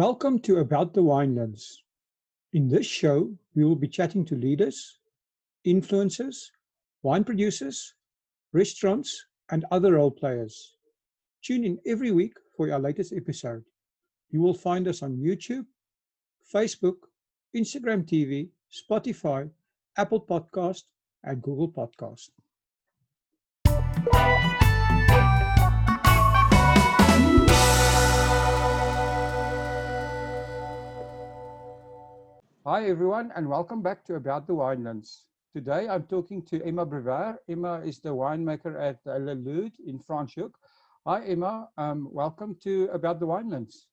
Welcome to About the Winelands. In this show, we will be chatting to leaders, influencers, wine producers, restaurants, and other role players. Tune in every week for our latest episode. You will find us on YouTube, Facebook, Instagram TV, Spotify, Apple Podcast, and Google Podcast. Hi everyone and welcome back to About the Winelands. Today I'm talking to Emma Brewer. Emma is the winemaker at Le Lude in Franschhoek. Hi Emma, um, welcome to About the Winelands.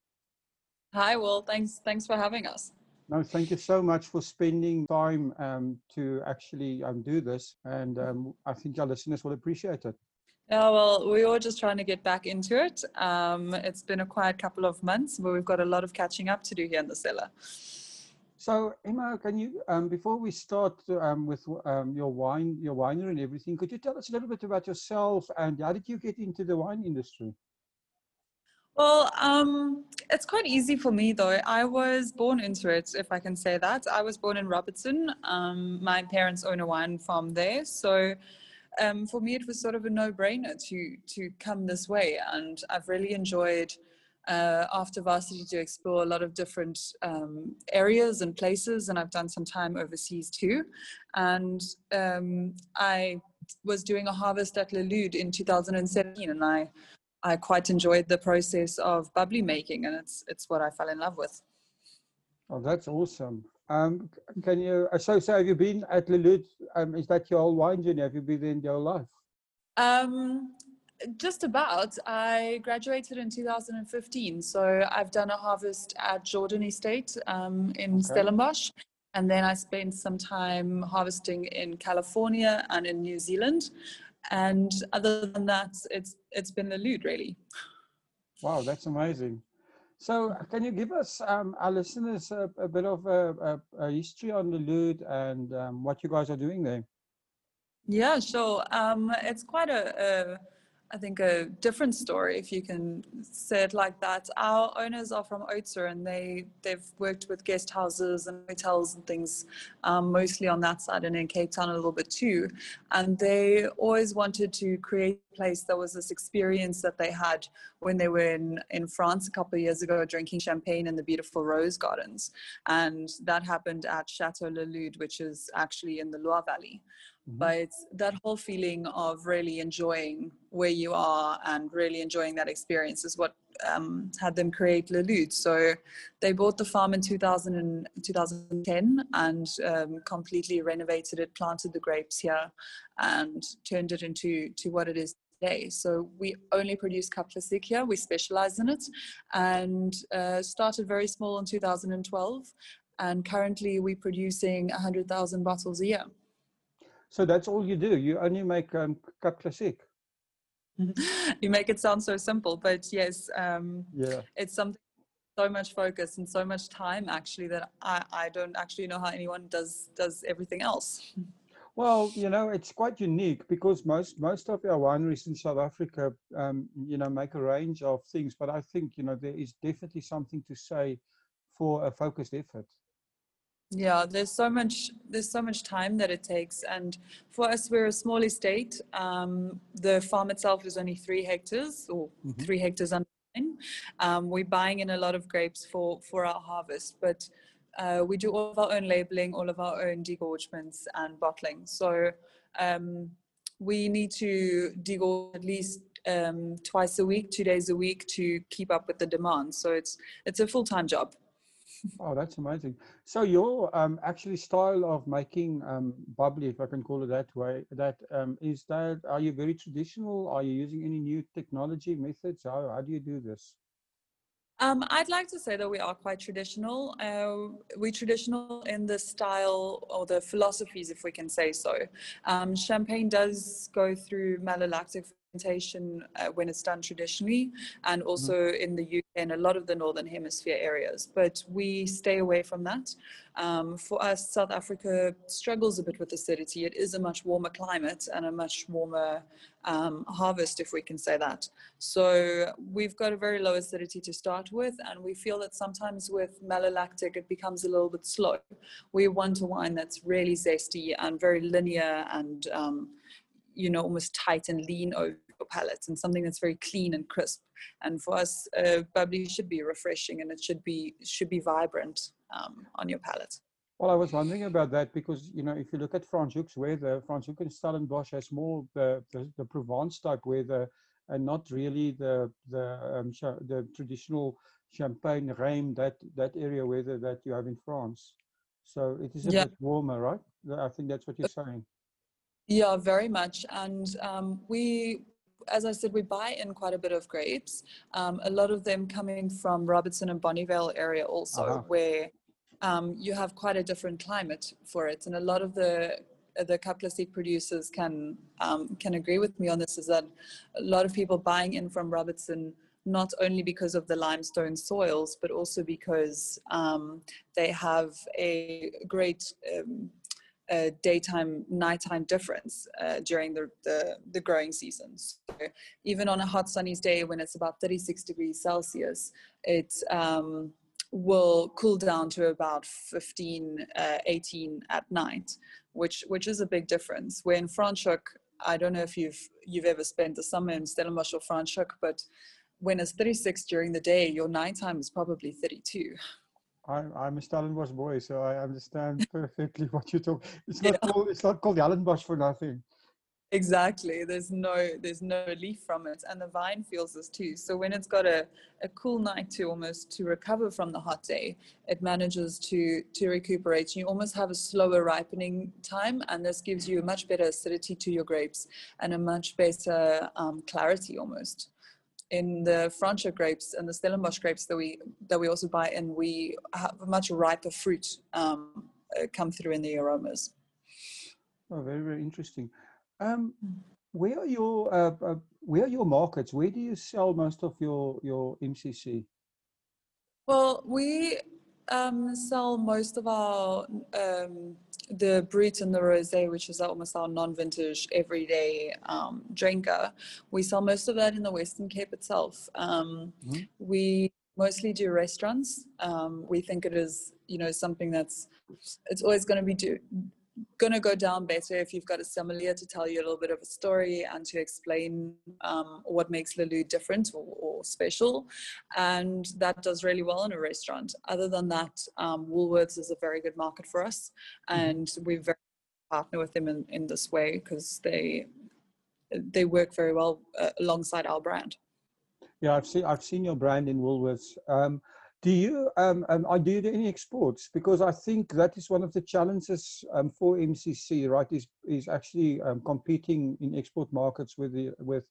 Hi Will, thanks thanks for having us. No, thank you so much for spending time um, to actually um, do this and um, I think our listeners will appreciate it. Yeah, well, we were just trying to get back into it. Um, it's been a quiet couple of months, but we've got a lot of catching up to do here in the cellar. So Emma, can you, um, before we start um, with um, your wine, your winery and everything, could you tell us a little bit about yourself and how did you get into the wine industry? Well, um, it's quite easy for me though. I was born into it, if I can say that. I was born in Robertson. Um, my parents own a wine farm there, so um, for me it was sort of a no-brainer to to come this way, and I've really enjoyed uh, after varsity to explore a lot of different um, areas and places, and I've done some time overseas too. And um, I was doing a harvest at Le Lude in 2017, and I I quite enjoyed the process of bubbly making, and it's it's what I fell in love with. Oh, that's awesome. Um, can you so so have you been at Le Lude? Um, is that your whole wine journey? Have you been there in your life? Um, just about. I graduated in 2015, so I've done a harvest at Jordan Estate um, in okay. Stellenbosch, and then I spent some time harvesting in California and in New Zealand. And other than that, it's it's been the Lude really. Wow, that's amazing. So, can you give us um, our listeners a, a bit of a, a, a, history on the Lude and um, what you guys are doing there? Yeah, sure. Um, it's quite a I think a different story, if you can say it like that. Our owners are from Oudtshoorn and they they've worked with guest houses and hotels and things, um, mostly on that side and in Cape Town a little bit too. And they always wanted to create a place that was this experience that they had when they were in in France a couple of years ago, drinking champagne in the beautiful rose gardens, and that happened at Chateau Le Lude, which is actually in the Loire Valley. Mm-hmm. But that whole feeling of really enjoying where you are and really enjoying that experience is what um, had them create Le Lude. So they bought the farm in 2000 and, 2010 and um, completely renovated it, planted the grapes here, and turned it into to what it is today. So we only produce Cap Classique here. We specialize in it, and uh, started very small in 2012. And currently, we're producing 100,000 bottles a year. So that's all you do. You only make um, Cap Classique. you make it sound so simple, but yes, um, yeah, it's something so much focus and so much time actually that I, I don't actually know how anyone does does everything else. Well, you know, it's quite unique because most most of our wineries in South Africa, um, you know, make a range of things. But I think you know there is definitely something to say for a focused effort yeah there's so much there's so much time that it takes. And for us we're a small estate. Um, the farm itself is only three hectares or mm-hmm. three hectares under um, we're buying in a lot of grapes for for our harvest but uh, we do all of our own labeling all of our own degorgements and bottling. So um, we need to degorge at least um, twice a week two days a week to keep up with the demand. So it's it's a full-time job Oh, that's amazing. So your um, actually style of making um, bubbly, if I can call it that way, that um, is that, are you very traditional? Are you using any new technology methods? How, how do you do this? Um, I'd like to say that we are quite traditional. Uh, we traditional in the style or the philosophies, if we can say so. Um, champagne does go through malolactic uh, when it's done traditionally, and mm-hmm. also mm-hmm. in the UK and a lot of the northern hemisphere areas. But we stay away from that. Um, for us, South Africa struggles a bit with acidity. It is a much warmer climate and a much warmer um, harvest, if we can say that. So we've got a very low acidity to start with, and we feel that sometimes with malolactic it becomes a little bit slow. We want a wine that's really zesty and very linear and um, you know almost tight and lean over palate, and something that's very clean and crisp. And for us, uh, bubbly should be refreshing and it should be should be vibrant um, on your palate. Well, I was wondering about that because, you know, if you look at Franschhoek's weather, Franschhoek and Stellenbosch has more the, the, the, Provence type weather and not really the the um, the traditional Champagne, Rhône, that, that area weather that you have in France. So it is a yeah. bit warmer, right? I think that's what you're saying. Yeah, very much. And um, we as I said, we buy in quite a bit of grapes. Um, a lot of them coming from Robertson and Bonnievale area also, uh-huh. where um, you have quite a different climate for it. And a lot of the the Cap Classique producers can um, can agree with me on this. Is that a lot of people buying in from Robertson not only because of the limestone soils, but also because um, they have a great um, a daytime nighttime difference uh, during the, the, the growing seasons so even on a hot sunny day when it's about 36 degrees celsius it um, will cool down to about 15 uh, 18 at night which which is a big difference. Where in Franschhoek I don't know if you've you've ever spent the summer in Stellenbosch or Franschhoek but when it's 36 during the day your nighttime is probably 32 I'm, I'm a Stellenbosch boy, so I understand perfectly what you talk. It's not yeah. called it's not called Stellenbosch for nothing. Exactly. There's no there's no relief from it, and the vine feels this too. So when it's got a, a cool night to almost to recover from the hot day, it manages to to recuperate. You almost have a slower ripening time, and this gives you a much better acidity to your grapes and a much better um, clarity almost in the Franschhoek grapes and the Stellenbosch grapes that we that we also buy and we have a much riper fruit um, uh, come through in the aromas. Oh, very very interesting. Um, where are your uh, uh, where are your markets? Where do you sell most of your your MCC? Well, we um, sell most of our um, the Brut and the Rosé, which is almost our non-vintage everyday um, drinker. We sell most of that in the Western Cape itself. Um, mm-hmm. We mostly do restaurants. Um, we think it is, you know, something that's it's always going to be do, going to go down better if you've got a sommelier to tell you a little bit of a story and to explain um, what makes Le Lude different or, or, special. And that does really well in a restaurant. Other than that, um, Woolworths is a very good market for us. Mm-hmm. And we very partner with them in, in this way because they they work very well uh, alongside our brand. Yeah, I've seen I've seen your brand in Woolworths. Um, do you um, um, do you do any exports? Because I think that is one of the challenges um, for MCC, right? Is is actually um, competing in export markets with the with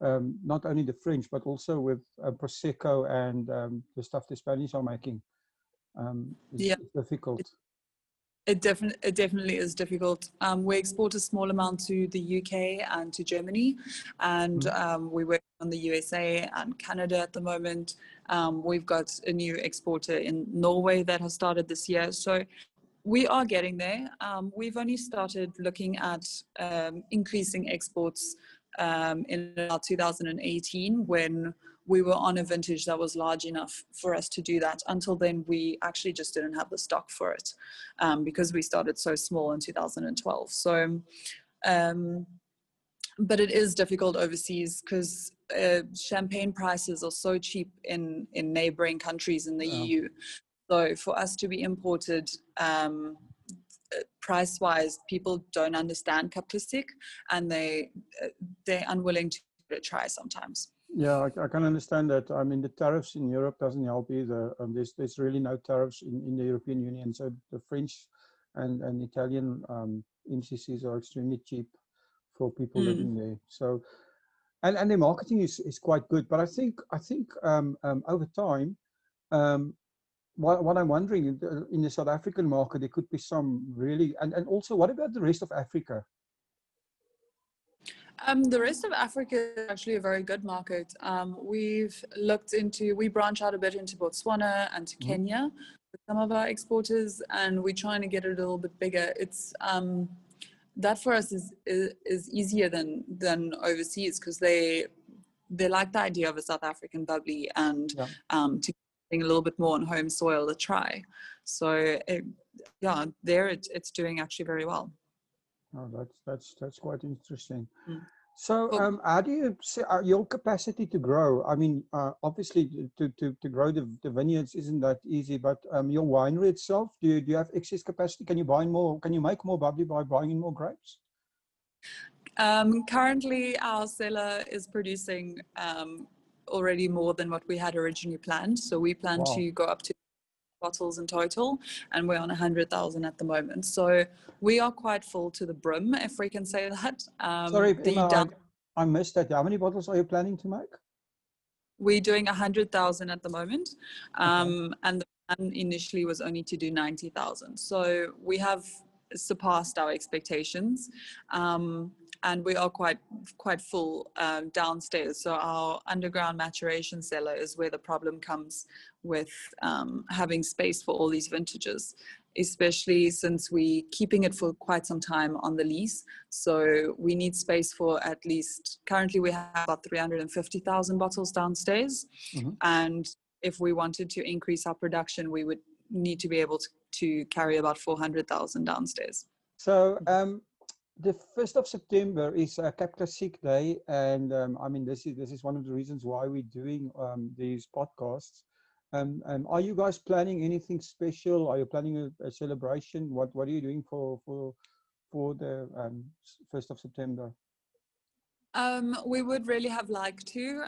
um, not only the French but also with uh, prosecco and um, the stuff the Spanish are making. It's, yeah, difficult. It definitely, it definitely is difficult. Um, we export a small amount to the UK and to Germany, and mm. um, we work on the USA and Canada at the moment. Um, we've got a new exporter in Norway that has started this year. So we are getting there. Um, we've only started looking at um, increasing exports um, in 2018 when we were on a vintage that was large enough for us to do that. Until then, we actually just didn't have the stock for it um, because we started so small in 2012. So, um, but it is difficult overseas because uh, champagne prices are so cheap in in neighboring countries in the EU. So for us to be imported. Um, price wise people don't understand Cap Classique and they uh, they're unwilling to try sometimes yeah, I, I, can understand that. I mean, the tariffs in Europe doesn't help either. Um, there's there's really no tariffs in, in the European Union, so the French and, and Italian um, MCCs are extremely cheap for people mm. living there. So, and, and their marketing is, is quite good. But I think I think um, um, over time, um, what, what I'm wondering in the, in the South African market, there could be some really, and, and also what about the rest of Africa? Um, the rest of Africa is actually a very good market. Um, we've looked into, we branch out a bit into Botswana and to mm-hmm. Kenya with some of our exporters, and we're trying to get it a little bit bigger. It's um, that for us is, is, is easier than than overseas because they they like the idea of a South African bubbly and yeah. um, to getting a little bit more on home soil to try. So it, yeah, there it, it's doing actually very well. Oh, that's that's that's quite interesting. Mm. So, um, how do you see uh, your capacity to grow? I mean, uh, obviously, to, to, to grow the, the vineyards isn't that easy, but um, your winery itself, do you, do you have excess capacity? Can you buy more? Can you make more bubbly by buying in more grapes? Um, currently, our cellar is producing um, already more than what we had originally planned. So we plan wow. to go up to bottles in total, and we're on 100,000 at the moment. So we are quite full to the brim, if we can say that. Um, Sorry, down- I, I missed that. How many bottles are you planning to make? We're doing 100,000 at the moment, um, okay. and the plan initially was only to do 90,000. So we have surpassed our expectations. Um, and we are quite quite full um, downstairs. So our underground maturation cellar is where the problem comes with um, having space for all these vintages, especially since we keeping it for quite some time on the lees. So we need space for at least currently we have about 350,000 bottles downstairs, mm-hmm. and if we wanted to increase our production, we would need to be able to, to carry about 400,000 downstairs. So um, the first of September is a Cap Classique Day, and um, I mean this is this is one of the reasons why we're doing um, these podcasts. Um, um, are you guys planning anything special? Are you planning a, a celebration? What What are you doing for for for the um, first of September? Um, we would really have liked to.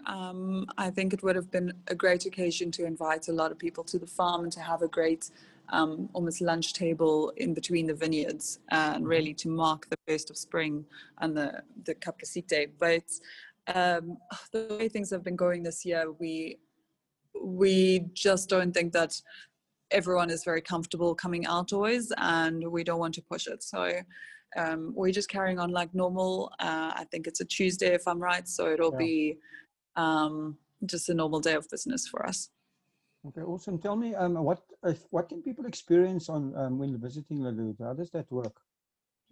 I think it would have been a great occasion to invite a lot of people to the farm and to have a great um, almost lunch table in between the vineyards and mm-hmm. really to mark the first of spring and the, the Cap Classique Day. But um, the way things have been going this year, we we just don't think that everyone is very comfortable coming outdoors and we don't want to push it. So um, we're just carrying on like normal. Uh, I think it's a Tuesday if I'm right. So it'll yeah. be um, just a normal day of business for us. Okay, awesome. Tell me, um, what if, what can people experience on um, when visiting Le Lude? How does that work?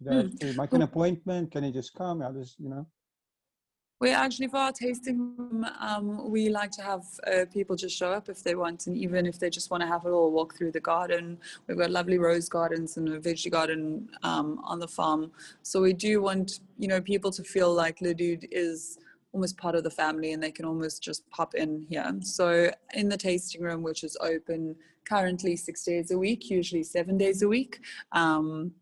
Do they hmm. to make an appointment? Can they just come? How does you know? We actually, for our tasting room, um, we like to have uh, people just show up if they want, and even if they just want to have a little walk through the garden. We've got lovely rose gardens and a veggie garden um, on the farm. So we do want, you know, people to feel like Le Lude is almost part of the family and they can almost just pop in here. So in the tasting room, which is open currently six days a week, usually seven days a week, um,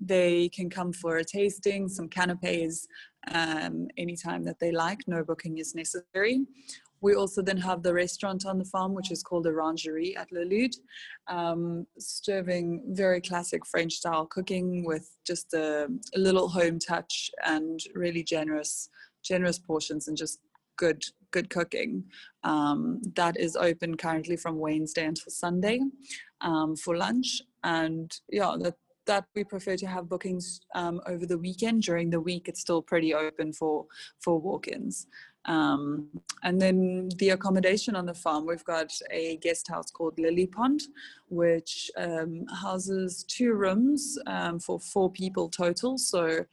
they can come for a tasting, some canapes, um, anytime that they like. No booking is necessary. We also then have the restaurant on the farm, which is called Orangerie at Le Lude, um, serving very classic French style cooking with just a, a, little home touch and really generous generous portions and just good good cooking. Um, that is open currently from Wednesday until Sunday um, for lunch, and yeah, that that we prefer to have bookings um, over the weekend. During the week, it's still pretty open for for walk-ins. Um, and then the accommodation on the farm, we've got a guest house called Lily Pond, which um, houses two rooms um, for four people total. So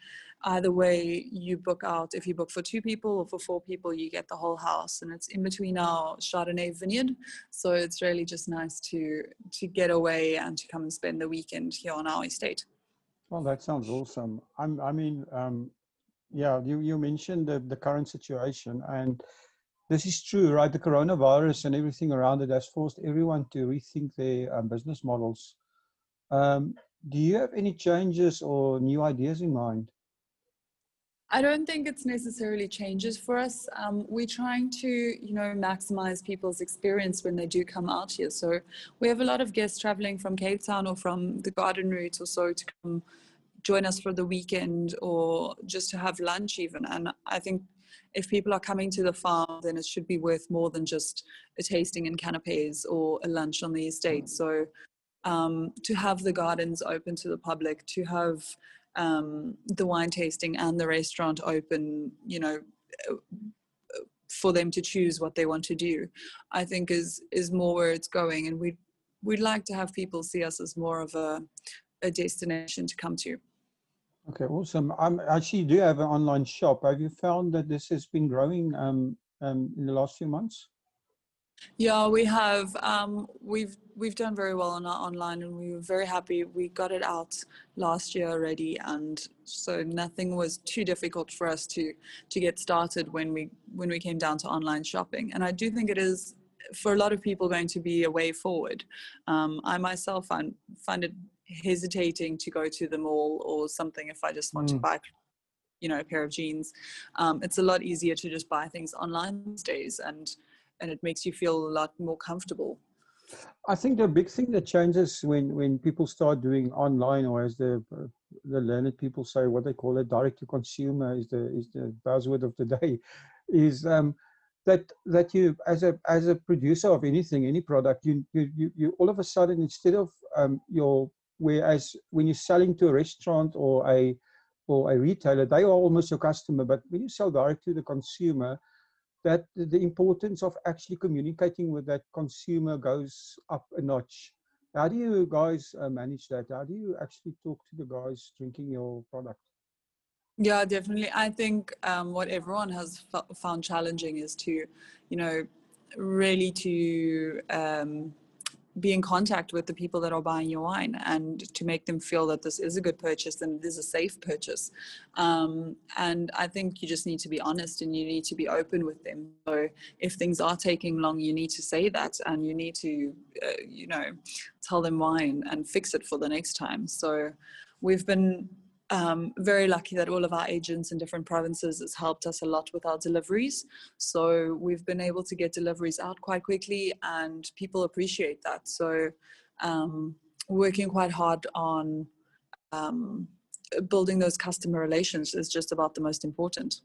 either way you book out if you book for two people or for four people you get the whole house and it's in between our chardonnay vineyard. So it's really just nice to to get away and to come and spend the weekend here on our estate. Well that sounds awesome. I'm, i mean um, yeah you, you mentioned the, the current situation and this is true right? The coronavirus and everything around it has forced everyone to rethink their um, business models. Um, do you have any changes or new ideas in mind I don't think it's necessarily changes for us. Um, we're trying to, you know, maximize people's experience when they do come out here. So we have a lot of guests traveling from Cape Town or from the Garden Route or so to come join us for the weekend or just to have lunch even. And I think if people are coming to the farm, then it should be worth more than just a tasting in canapes or a lunch on the estate. So um, to have the gardens open to the public, to have um, the wine tasting and the restaurant open, you know, for them to choose what they want to do, I think is is more where it's going, and we we'd like to have people see us as more of a a destination to come to. Okay, awesome. Um, actually, do have an online shop. Have you found that this has been growing um, um, in the last few months? Yeah, we have. Um, we've we've done very well on our online, and we were very happy. We got it out last year already, and so nothing was too difficult for us to to get started when we when we came down to online shopping. And I do think it is for a lot of people going to be a way forward. Um, I myself find find it hesitating to go to the mall or something if I just want mm. to buy you know a pair of jeans. Um, it's a lot easier to just buy things online these days, and and it makes you feel a lot more comfortable. I think the big thing that changes when when people start doing online, or as the the learned people say, what they call it, direct to consumer is the is the buzzword of the day, is um, that that you as a as a producer of anything, any product, you you you, you all of a sudden instead of um, your whereas when you're selling to a restaurant or a or a retailer, they are almost your customer. But when you sell direct to the consumer, that the importance of actually communicating with that consumer goes up a notch. How do you guys uh, manage that? How do you actually talk to the guys drinking your product? Yeah, definitely. I think um, what everyone has found challenging is to, you know, really to um, be in contact with the people that are buying your wine and to make them feel that this is a good purchase and this is a safe purchase. Um, and I think you just need to be honest and you need to be open with them. So if things are taking long, you need to say that and you need to, uh, you know, tell them why and, and fix it for the next time. So we've been um, very lucky that all of our agents in different provinces has helped us a lot with our deliveries. So we've been able to get deliveries out quite quickly, and people appreciate that. So um, working quite hard on um, building those customer relations is just about the most important.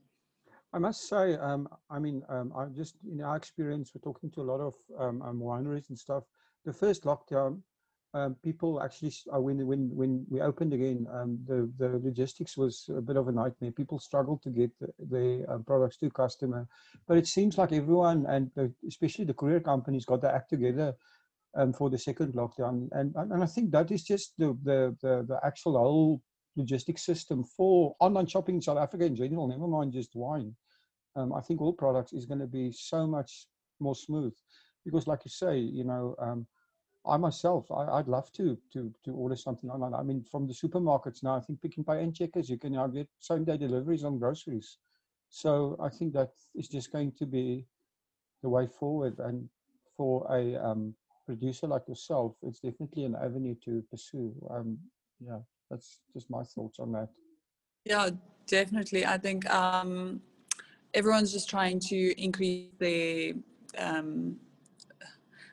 I must say, um, I mean, um, I just in our experience, we're talking to a lot of um, wineries and stuff. The first lockdown, um, people actually uh, when when when we opened again, um, the the logistics was a bit of a nightmare. People struggled to get the, the uh, products to customer, but it seems like everyone and the, especially the courier companies got their act together um, for the second lockdown, and and I think that is just the the the, the actual whole logistics system for online shopping in South Africa in general. Never mind just wine. Um, I think all products is going to be so much more smooth because, like you say, you know um, I myself, I, would love to to to order something online. I mean, from the supermarkets now, I think Pick n Pay Checkers, you can now get same day deliveries on groceries. So I think that is just going to be the way forward. And for a um, producer like yourself, it's definitely an avenue to pursue. Um, yeah, that's just my thoughts on that. Yeah, definitely. I think um, everyone's just trying to increase the um,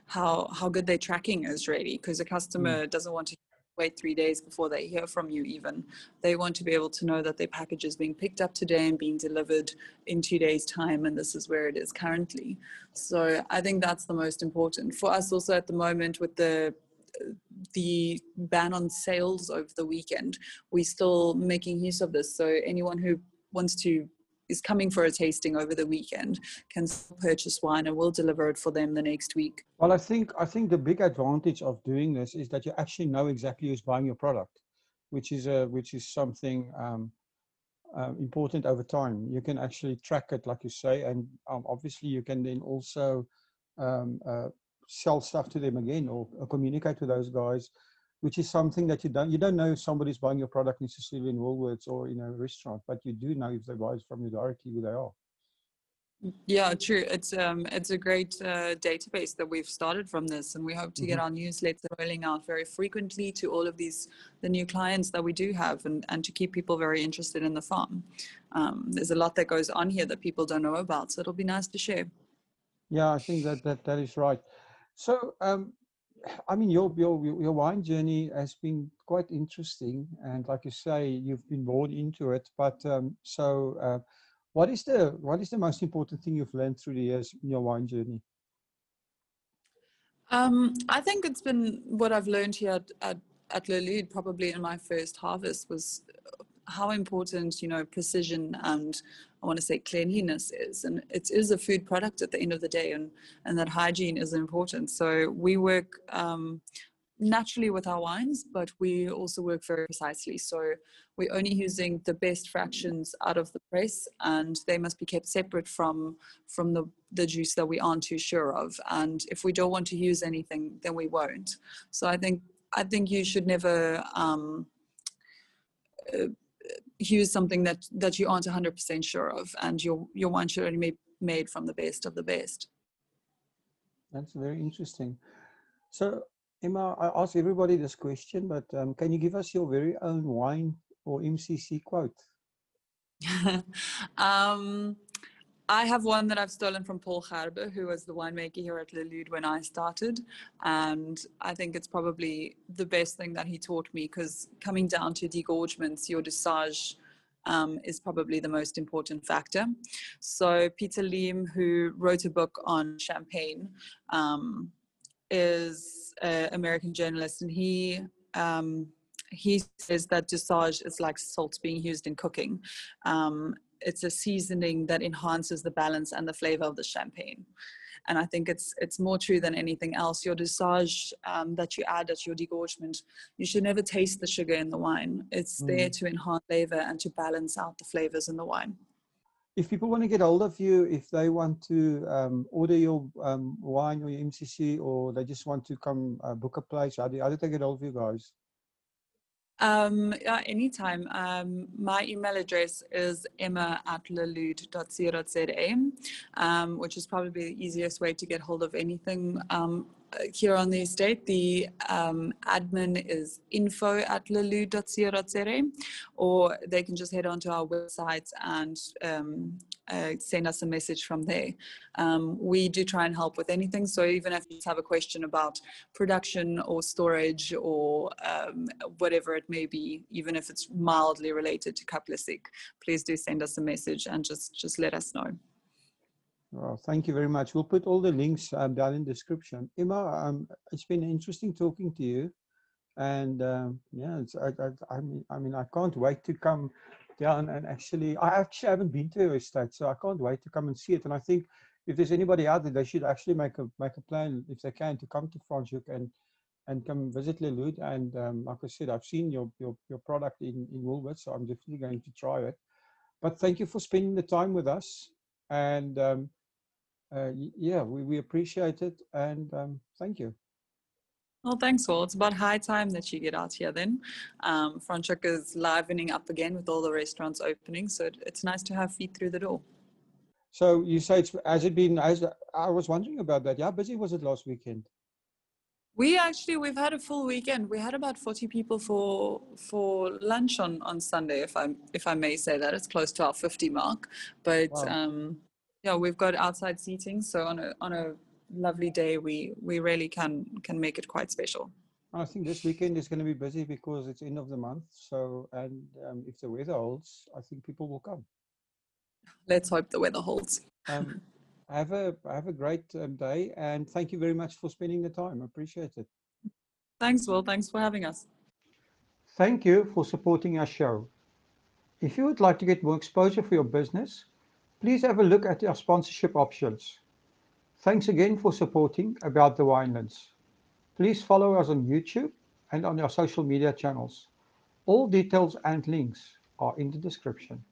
how how good their tracking is really because a customer mm. doesn't want to wait three days before they hear from you even. They want to be able to know that their package is being picked up today and being delivered in two days time and this is where it is currently. So i think that's the most important. For us also at the moment with the the ban on sales over the weekend we're still making use of this. So anyone who wants to is coming for a tasting over the weekend can purchase wine and we'll deliver it for them the next week. Well, I think I think the big advantage of doing this is that you actually know exactly who's buying your product, which is a which is something um, uh, important over time. You can actually track it, like you say, and um, obviously you can then also um, uh, sell stuff to them again or, or communicate with those guys which is something that you don't you don't know if somebody's buying your product necessarily in Woolworths or in a restaurant, but you do know if they buy it from you directly who they are. Yeah, true. It's um it's a great uh, database that we've started from this, and we hope to mm-hmm. get our newsletter rolling out very frequently to all of these the new clients that we do have, and and to keep people very interested in the farm. Um, there's a lot that goes on here that people don't know about, so it'll be nice to share. Yeah, I think that that that is right. So um, I mean, your, your your wine journey has been quite interesting, and like you say, you've been born into it. But um, so, uh, what is the what is the most important thing you've learned through the years in your wine journey? Um, I think it's been what I've learned here at, at, at probably in my first harvest was how important you know precision and I want to say cleanliness is, and it is a food product at the end of the day, and and that hygiene is important. So we work um, naturally with our wines, but we also work very precisely. So we're only using the best fractions out of the press, and they must be kept separate from from the the juice that we aren't too sure of. And if we don't want to use anything, then we won't. So I think I think you should never. Um, uh, use something that that you aren't 100% sure of and your your wine should only be made from the best of the best that's very interesting so Emma, I ask everybody this question, but um, can you give us your very own wine or MCC quote? um, I have one that I've stolen from Paul Gerber, who was the winemaker here at Le Lude when I started. And I think it's probably the best thing that he taught me because coming down to degorgements, your dosage um, is probably the most important factor. So Peter Liem, who wrote a book on champagne, um, is an American journalist, and he um, he says that dosage is like salt being used in cooking. Um, it's a seasoning that enhances the balance and the flavor of the champagne. And I think it's it's more true than anything else. Your dosage um, that you add at your degorgement, you should never taste the sugar in the wine. It's mm. there to enhance flavor and to balance out the flavors in the wine if people want to get hold of you, if they want to um, order your um, wine or your MCC, or they just want to come uh, book a place, how do, how do they get hold of you guys? Um, yeah, anytime. Um, my email address is emma at lelude.co.za, um, which is probably the easiest way to get hold of anything um, here on the estate, the um, admin is info at lelude.co.za, or they can just head onto our website and um, uh, send us a message from there. Um, we do try and help with anything. So even if you have a question about production or storage or um, whatever it may be, even if it's mildly related to Cap Classique, please do send us a message and just just let us know. Well, thank you very much. We'll put all the links um, down in the description. Emma, um, it's been interesting talking to you. And um, yeah, I, I, I, mean, I mean, I can't wait to come down and actually, I actually haven't been to your estate, so I can't wait to come and see it. And I think if there's anybody out there, they should actually make a make a plan if they can to come to Franschhoek and and come visit Le Lude. And um, like I said, I've seen your your your product in in Woolworths, so I'm definitely going to try it. But thank you for spending the time with us. And um, uh, yeah, we, we appreciate it and um, thank you. Well, thanks, all. It's about high time that you get out here then. Um, Franschhoek is livening up again with all the restaurants opening, so it's nice to have feet through the door. So you say it's has it been? As I was wondering about that. How busy was it last weekend? We actually we've had a full weekend. We had about forty people for for lunch on on Sunday, if I if I may say that. It's close to our fifty mark, but wow. um, yeah, we've got outside seating, so on a on a lovely day, we we really can can make it quite special. I think this weekend is going to be busy because it's end of the month. So, and um, if the weather holds, I think people will come. Let's hope the weather holds. Um, have a have a great um, day, and thank you very much for spending the time. I appreciate it. Thanks, Will. Thanks for having us. Thank you for supporting our show. If you would like to get more exposure for your business, please have a look at our sponsorship options. Thanks again for supporting About the Winelands. Please follow us on YouTube and on our social media channels. All details and links are in the description.